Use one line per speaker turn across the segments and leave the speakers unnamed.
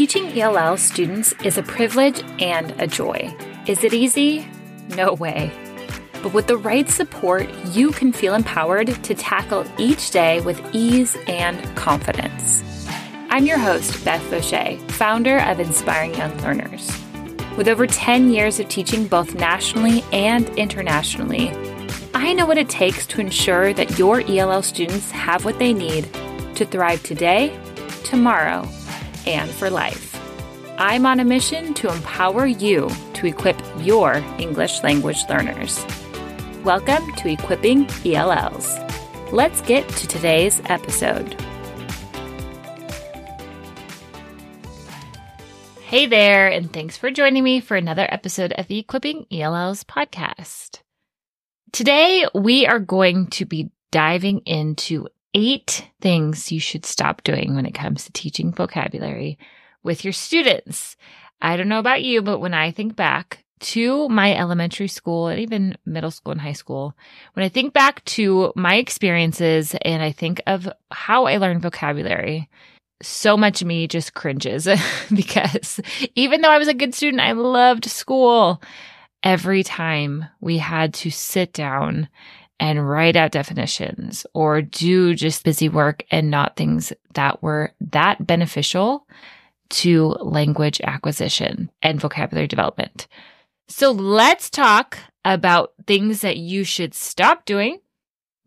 Teaching ELL students is a privilege and a joy. Is it easy? No way. But with the right support, you can feel empowered to tackle each day with ease and confidence. I'm your host, Beth Vaucher, founder of Inspiring Young Learners. With over 10 years of teaching both nationally and internationally, I know what it takes to ensure that your ELL students have what they need to thrive today, tomorrow, and for life. I'm on a mission to empower you to equip your English language learners. Welcome to Equipping ELLs. Let's get to today's episode. Hey there, and thanks for joining me for another episode of the Equipping ELLs podcast. Today, we are going to be diving into eight things you should stop doing when it comes to teaching vocabulary with your students. I don't know about you, but when I think back to my elementary school and even middle school and high school, when I think back to my experiences and I think of how I learned vocabulary, so much me just cringes because even though I was a good student, I loved school. Every time we had to sit down and write out definitions or do just busy work and not things that were that beneficial to language acquisition and vocabulary development. So let's talk about things that you should stop doing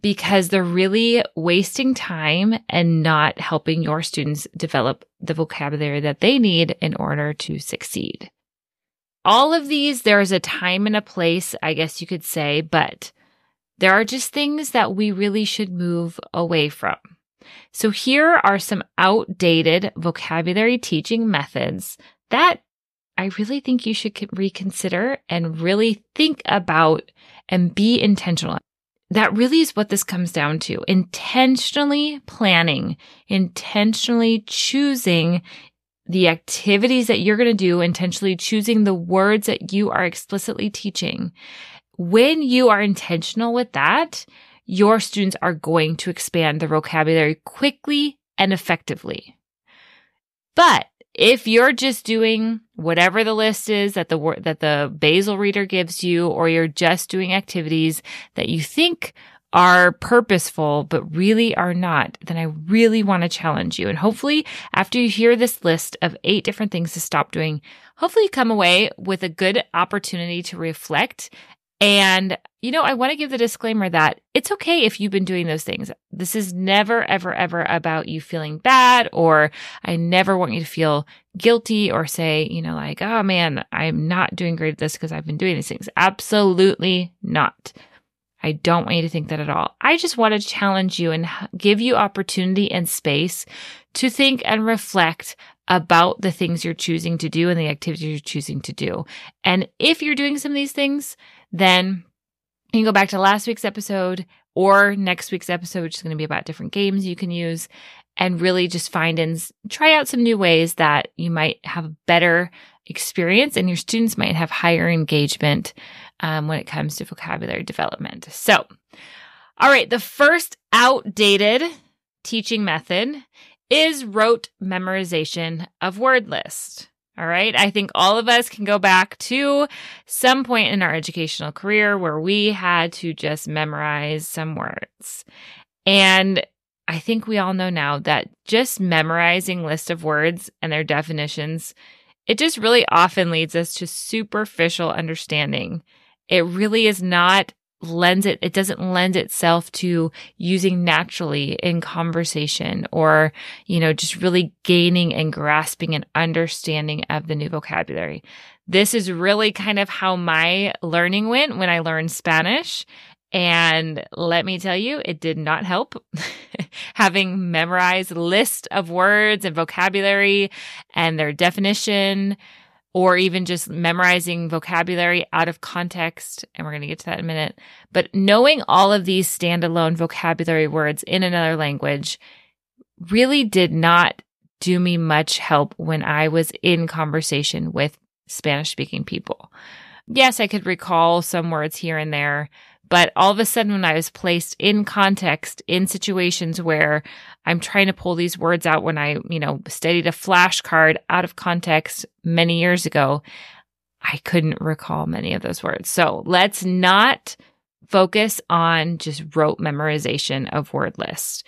because they're really wasting time and not helping your students develop the vocabulary that they need in order to succeed. All of these, there is a time and a place, I guess you could say, but there are just things that we really should move away from. So here are some outdated vocabulary teaching methods that I really think you should reconsider and really think about and be intentional. That really is what this comes down to. Intentionally planning, intentionally choosing the activities that you're going to do, intentionally choosing the words that you are explicitly teaching. When you are intentional with that, your students are going to expand their vocabulary quickly and effectively. But if you're just doing whatever the list is that the that the basal reader gives you or you're just doing activities that you think are purposeful but really are not then i really want to challenge you and hopefully after you hear this list of eight different things to stop doing hopefully you come away with a good opportunity to reflect and, you know, I want to give the disclaimer that it's okay if you've been doing those things. This is never, ever, ever about you feeling bad, or I never want you to feel guilty or say, you know, like, oh man, I'm not doing great at this because I've been doing these things. Absolutely not. I don't want you to think that at all. I just want to challenge you and give you opportunity and space to think and reflect about the things you're choosing to do and the activities you're choosing to do. And if you're doing some of these things, then you can go back to last week's episode or next week's episode, which is going to be about different games you can use and really just find and try out some new ways that you might have a better experience and your students might have higher engagement um, when it comes to vocabulary development. So, all right, the first outdated teaching method is rote memorization of word list. All right. I think all of us can go back to some point in our educational career where we had to just memorize some words. And I think we all know now that just memorizing list of words and their definitions, it just really often leads us to superficial understanding. It really is not lends it, it doesn't lend itself to using naturally in conversation or, you know, just really gaining and grasping an understanding of the new vocabulary. This is really kind of how my learning went when I learned Spanish. And let me tell you, it did not help having memorized list of words and vocabulary and their definition or even just memorizing vocabulary out of context. And we're going to get to that in a minute. But knowing all of these standalone vocabulary words in another language really did not do me much help when I was in conversation with Spanish speaking people. Yes, I could recall some words here and there, But all of a sudden, when I was placed in context in situations where I'm trying to pull these words out when I, you know, studied a flashcard out of context many years ago, I couldn't recall many of those words. So let's not focus on just rote memorization of word lists.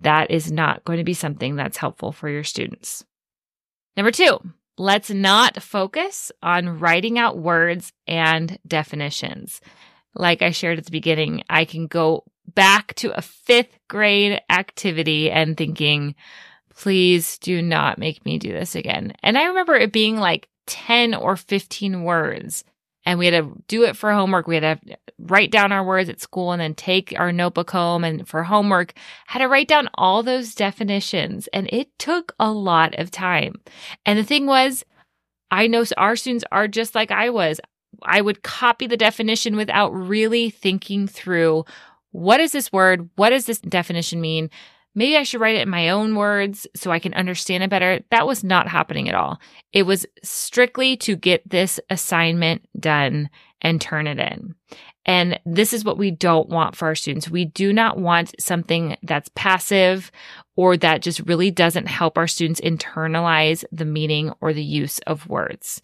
That is not going to be something that's helpful for your students. Number two, let's not focus on writing out words and definitions. Like I shared at the beginning, I can go back to a fifth grade activity and thinking, please do not make me do this again. And I remember it being like 10 or 15 words and we had to do it for homework. We had to write down our words at school and then take our notebook home and for homework had to write down all those definitions and it took a lot of time. And the thing was, I know our students are just like I was. I would copy the definition without really thinking through what is this word? What does this definition mean? maybe I should write it in my own words so I can understand it better. That was not happening at all. It was strictly to get this assignment done and turn it in. And this is what we don't want for our students. We do not want something that's passive or that just really doesn't help our students internalize the meaning or the use of words.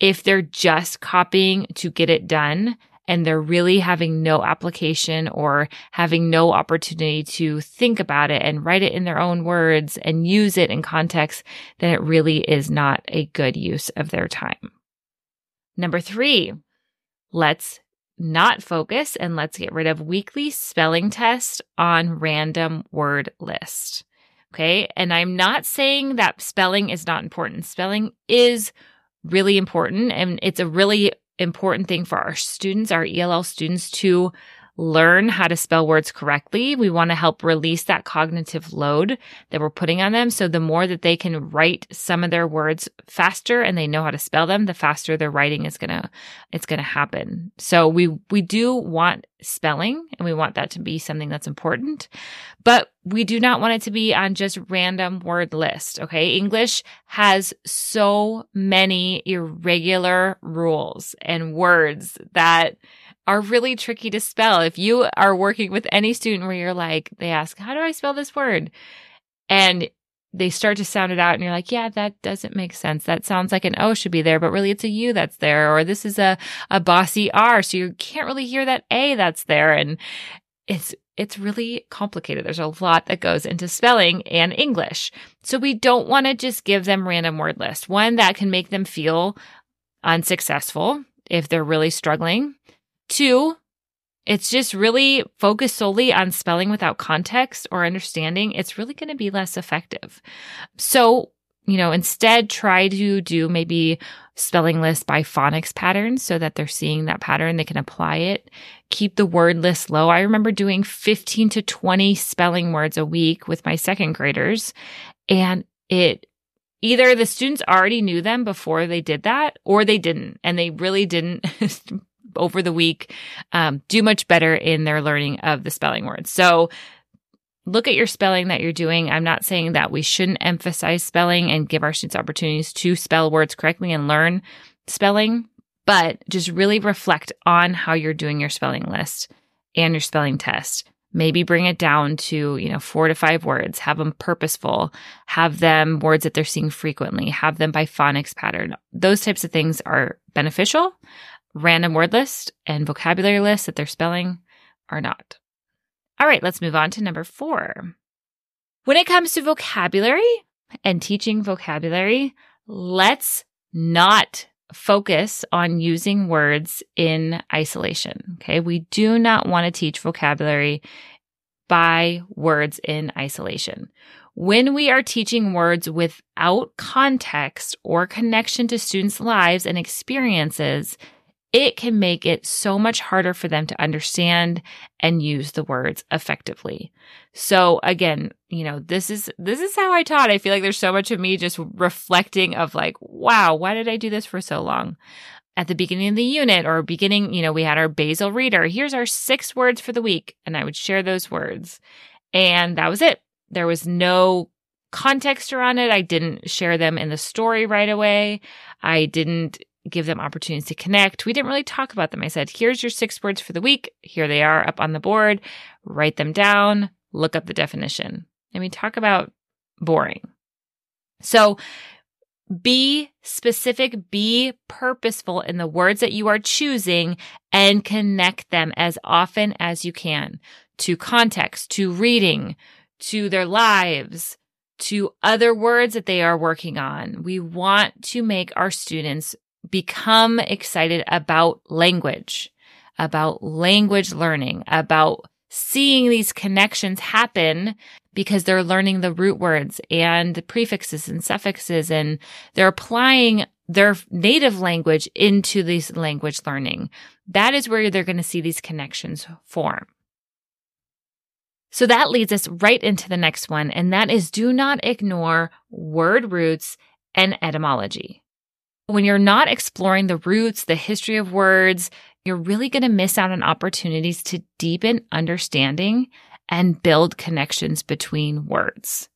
If they're just copying to get it done, and they're really having no application or having no opportunity to think about it and write it in their own words and use it in context, then it really is not a good use of their time. Number three, let's not focus and let's get rid of weekly spelling test on random word list. Okay. And I'm not saying that spelling is not important. Spelling is really important and it's a really important thing for our students, our ELL students to learn how to spell words correctly. We want to help release that cognitive load that we're putting on them. So the more that they can write some of their words faster and they know how to spell them, the faster their writing is going to, it's going to happen. So we, we do want spelling and we want that to be something that's important, but we do not want it to be on just random word list. Okay. English has so many irregular rules and words that are really tricky to spell. If you are working with any student where you're like, they ask, how do I spell this word? And they start to sound it out and you're like, yeah, that doesn't make sense. That sounds like an O should be there, but really it's a U that's there. Or this is a, a bossy R. So you can't really hear that A that's there. And it's, it's really complicated. There's a lot that goes into spelling and English. So we don't want to just give them random word lists. One that can make them feel unsuccessful if they're really struggling. Two, it's just really focused solely on spelling without context or understanding. It's really going to be less effective. So, you know, instead try to do maybe spelling lists by phonics patterns so that they're seeing that pattern. They can apply it. Keep the word list low. I remember doing 15 to 20 spelling words a week with my second graders and it either the students already knew them before they did that or they didn't and they really didn't over the week um, do much better in their learning of the spelling words. So look at your spelling that you're doing. I'm not saying that we shouldn't emphasize spelling and give our students opportunities to spell words correctly and learn spelling, but just really reflect on how you're doing your spelling list and your spelling test. Maybe bring it down to, you know, four to five words, have them purposeful, have them words that they're seeing frequently, have them by phonics pattern. Those types of things are beneficial random word list and vocabulary list that they're spelling are not. All right, let's move on to number four. When it comes to vocabulary and teaching vocabulary, let's not focus on using words in isolation. Okay. We do not want to teach vocabulary by words in isolation. When we are teaching words without context or connection to students' lives and experiences, it can make it so much harder for them to understand and use the words effectively. So again, you know, this is this is how I taught. I feel like there's so much of me just reflecting of like, wow, why did I do this for so long? At the beginning of the unit or beginning, you know, we had our basal reader. Here's our six words for the week. And I would share those words. And that was it. There was no context around it. I didn't share them in the story right away. I didn't give them opportunities to connect. We didn't really talk about them. I said, here's your six words for the week. Here they are up on the board. Write them down, look up the definition. I mean, talk about boring. So be specific, be purposeful in the words that you are choosing and connect them as often as you can to context, to reading, to their lives, to other words that they are working on. We want to make our students become excited about language, about language learning, about seeing these connections happen because they're learning the root words and the prefixes and suffixes and they're applying their native language into this language learning. That is where they're going to see these connections form. So that leads us right into the next one, and that is do not ignore word roots and etymology. When you're not exploring the roots, the history of words, you're really going to miss out on opportunities to deepen understanding and build connections between words.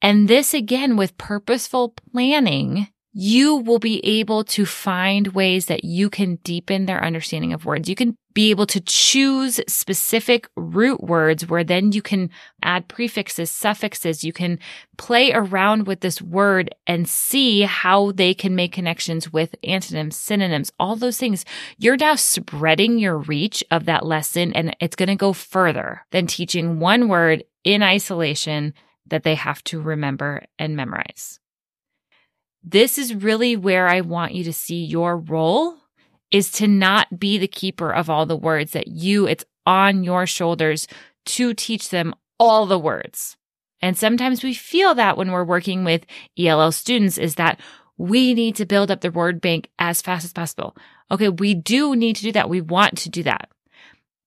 And this again with purposeful planning you will be able to find ways that you can deepen their understanding of words. You can be able to choose specific root words where then you can add prefixes, suffixes. You can play around with this word and see how they can make connections with antonyms, synonyms, all those things. You're now spreading your reach of that lesson and it's going to go further than teaching one word in isolation that they have to remember and memorize. This is really where I want you to see your role is to not be the keeper of all the words that you, it's on your shoulders to teach them all the words. And sometimes we feel that when we're working with ELL students is that we need to build up the word bank as fast as possible. Okay. We do need to do that. We want to do that.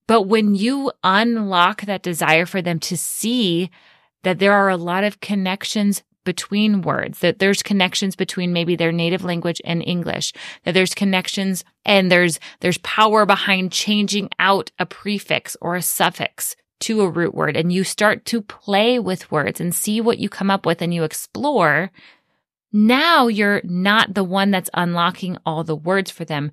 But when you unlock that desire for them to see that there are a lot of connections between words, that there's connections between maybe their native language and English, that there's connections and there's, there's power behind changing out a prefix or a suffix to a root word. And you start to play with words and see what you come up with and you explore. Now you're not the one that's unlocking all the words for them.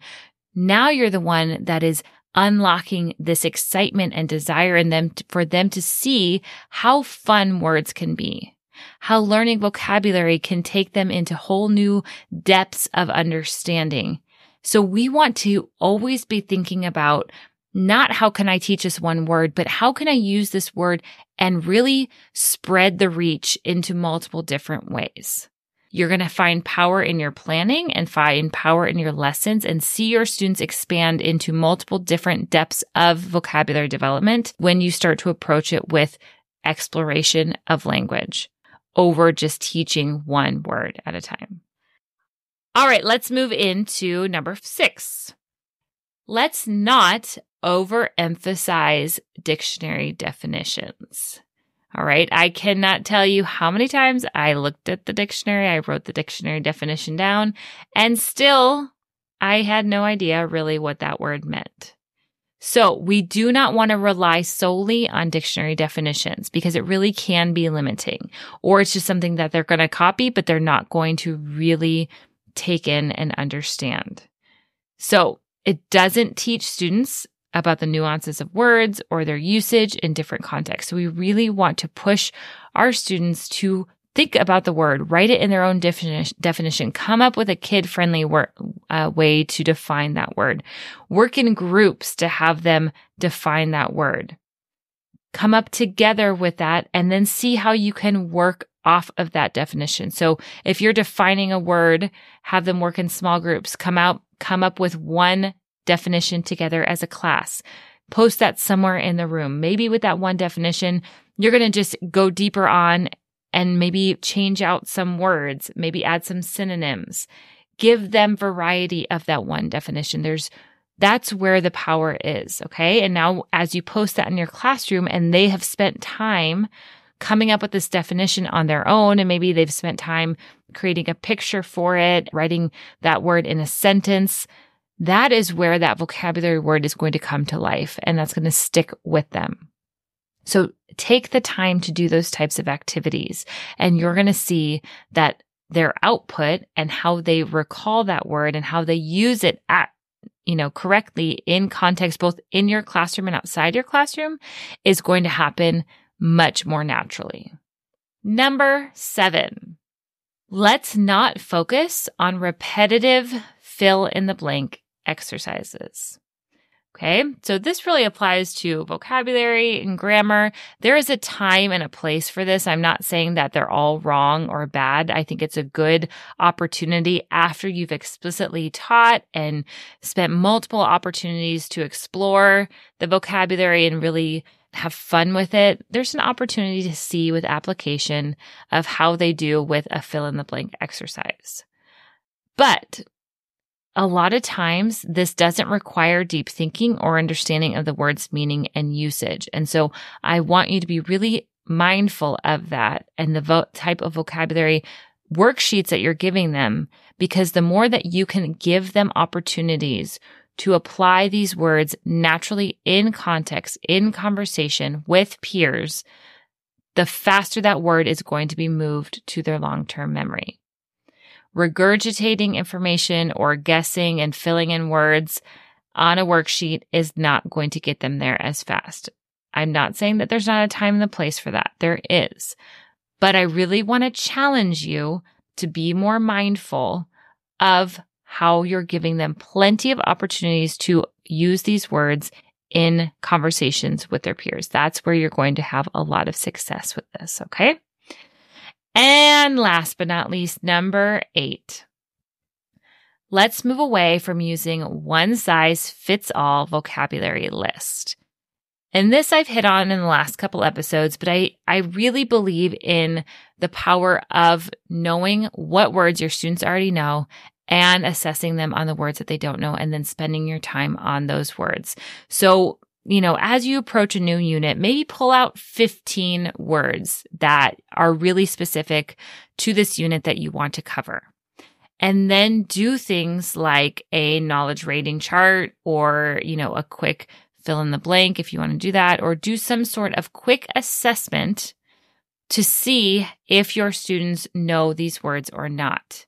Now you're the one that is unlocking this excitement and desire in them for them to see how fun words can be how learning vocabulary can take them into whole new depths of understanding. So we want to always be thinking about not how can I teach this one word, but how can I use this word and really spread the reach into multiple different ways. You're going to find power in your planning and find power in your lessons and see your students expand into multiple different depths of vocabulary development when you start to approach it with exploration of language over just teaching one word at a time. All right, let's move into number six. Let's not overemphasize dictionary definitions. All right. I cannot tell you how many times I looked at the dictionary. I wrote the dictionary definition down and still I had no idea really what that word meant. So we do not want to rely solely on dictionary definitions because it really can be limiting or it's just something that they're going to copy, but they're not going to really take in and understand. So it doesn't teach students about the nuances of words or their usage in different contexts. So we really want to push our students to think about the word, write it in their own definition, come up with a kid friendly wor- uh, way to define that word, work in groups to have them define that word, come up together with that and then see how you can work off of that definition. So if you're defining a word, have them work in small groups, come out, come up with one definition together as a class. Post that somewhere in the room. Maybe with that one definition, you're going to just go deeper on and maybe change out some words, maybe add some synonyms. Give them variety of that one definition. There's that's where the power is. Okay. And now as you post that in your classroom and they have spent time coming up with this definition on their own, and maybe they've spent time creating a picture for it, writing that word in a sentence, that is where that vocabulary word is going to come to life and that's going to stick with them. So take the time to do those types of activities and you're going to see that their output and how they recall that word and how they use it at you know, correctly in context, both in your classroom and outside your classroom is going to happen much more naturally. Number seven, let's not focus on repetitive fill in the blank exercises. Okay. So this really applies to vocabulary and grammar. There is a time and a place for this. I'm not saying that they're all wrong or bad. I think it's a good opportunity after you've explicitly taught and spent multiple opportunities to explore the vocabulary and really have fun with it. There's an opportunity to see with application of how they do with a fill in the blank exercise. But a lot of times, this doesn't require deep thinking or understanding of the word's meaning and usage. And so I want you to be really mindful of that and the vo- type of vocabulary worksheets that you're giving them, because the more that you can give them opportunities to apply these words naturally in context, in conversation with peers, the faster that word is going to be moved to their long-term memory regurgitating information or guessing and filling in words on a worksheet is not going to get them there as fast. I'm not saying that there's not a time and a place for that. There is. But I really want to challenge you to be more mindful of how you're giving them plenty of opportunities to use these words in conversations with their peers. That's where you're going to have a lot of success with this. Okay. And last but not least, number eight. Let's move away from using one size fits all vocabulary list. And this I've hit on in the last couple episodes, but I, I really believe in the power of knowing what words your students already know and assessing them on the words that they don't know and then spending your time on those words. So you know, as you approach a new unit, maybe pull out 15 words that are really specific to this unit that you want to cover. And then do things like a knowledge rating chart or, you know, a quick fill in the blank if you want to do that, or do some sort of quick assessment to see if your students know these words or not.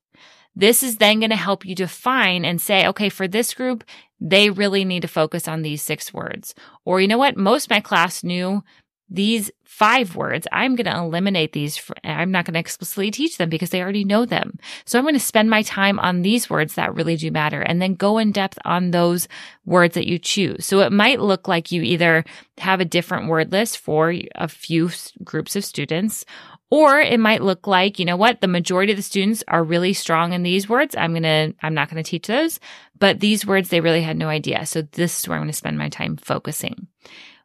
This is then going to help you define and say, okay, for this group, they really need to focus on these six words. Or you know what? Most my class knew these five words. I'm going to eliminate these. I'm not going to explicitly teach them because they already know them. So I'm going to spend my time on these words that really do matter and then go in depth on those words that you choose. So it might look like you either have a different word list for a few groups of students or it might look like, you know what? The majority of the students are really strong in these words. I'm going to, I'm not going to teach those, but these words, they really had no idea. So this is where I'm going to spend my time focusing.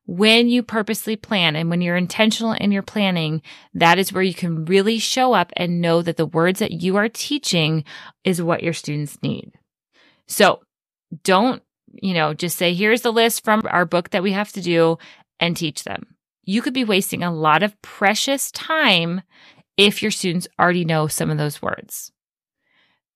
When you purposely plan and when you're intentional in your planning, that is where you can really show up and know that the words that you are teaching is what your students need. So don't, you know, just say, here's the list from our book that we have to do and teach them you could be wasting a lot of precious time if your students already know some of those words.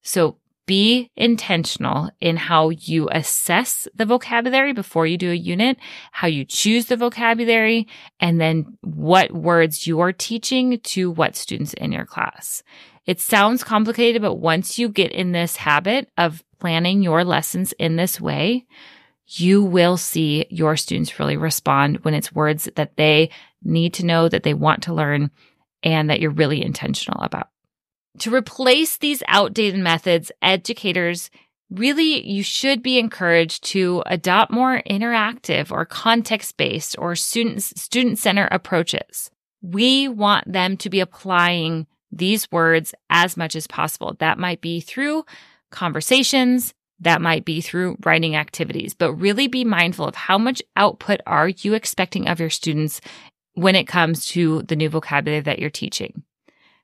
So be intentional in how you assess the vocabulary before you do a unit, how you choose the vocabulary, and then what words you're teaching to what students in your class. It sounds complicated, but once you get in this habit of planning your lessons in this way, you will see your students really respond when it's words that they need to know, that they want to learn, and that you're really intentional about. To replace these outdated methods, educators really, you should be encouraged to adopt more interactive or context based or student, student approaches. We want them to be applying these words as much as possible. That might be through conversations, that might be through writing activities, but really be mindful of how much output are you expecting of your students when it comes to the new vocabulary that you're teaching.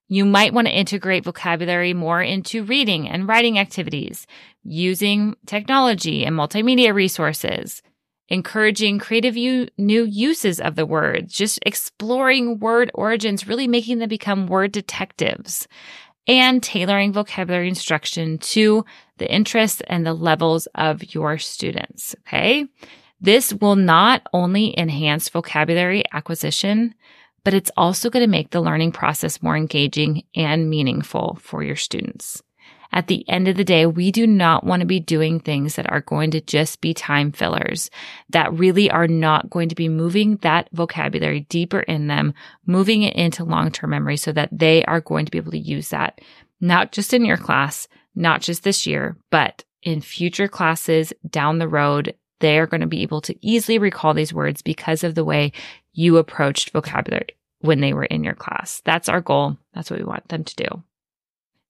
You might want to integrate vocabulary more into reading and writing activities, using technology and multimedia resources, encouraging creative u- new uses of the words, just exploring word origins, really making them become word detectives and tailoring vocabulary instruction to the interests and the levels of your students. Okay. This will not only enhance vocabulary acquisition, but it's also going to make the learning process more engaging and meaningful for your students. At the end of the day, we do not want to be doing things that are going to just be time fillers that really are not going to be moving that vocabulary deeper in them, moving it into long-term memory so that they are going to be able to use that not just in your class, not just this year, but in future classes down the road. They are going to be able to easily recall these words because of the way you approached vocabulary when they were in your class. That's our goal. That's what we want them to do.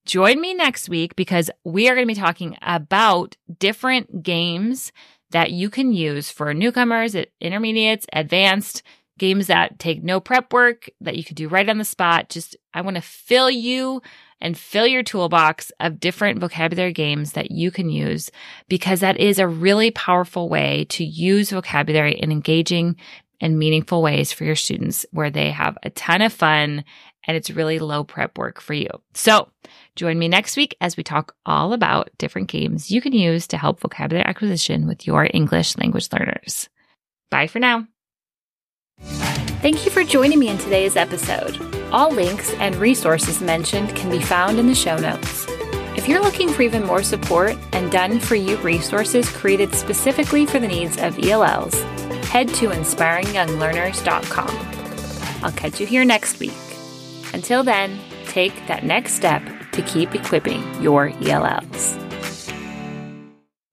Join me next week because we are going to be talking about different games that you can use for newcomers, intermediates, advanced games that take no prep work that you can do right on the spot. Just, I want to fill you and fill your toolbox of different vocabulary games that you can use because that is a really powerful way to use vocabulary in engaging and meaningful ways for your students where they have a ton of fun and it's really low prep work for you. So join me next week as we talk all about different games you can use to help vocabulary acquisition with your English language learners. Bye for now.
Thank you for joining me in today's episode. All links and resources mentioned can be found in the show notes. If you're looking for even more support and done for you resources created specifically for the needs of ELLs, head to inspiringyounglearners.com. I'll catch you here next week. Until then, take that next step to keep equipping your ELLs.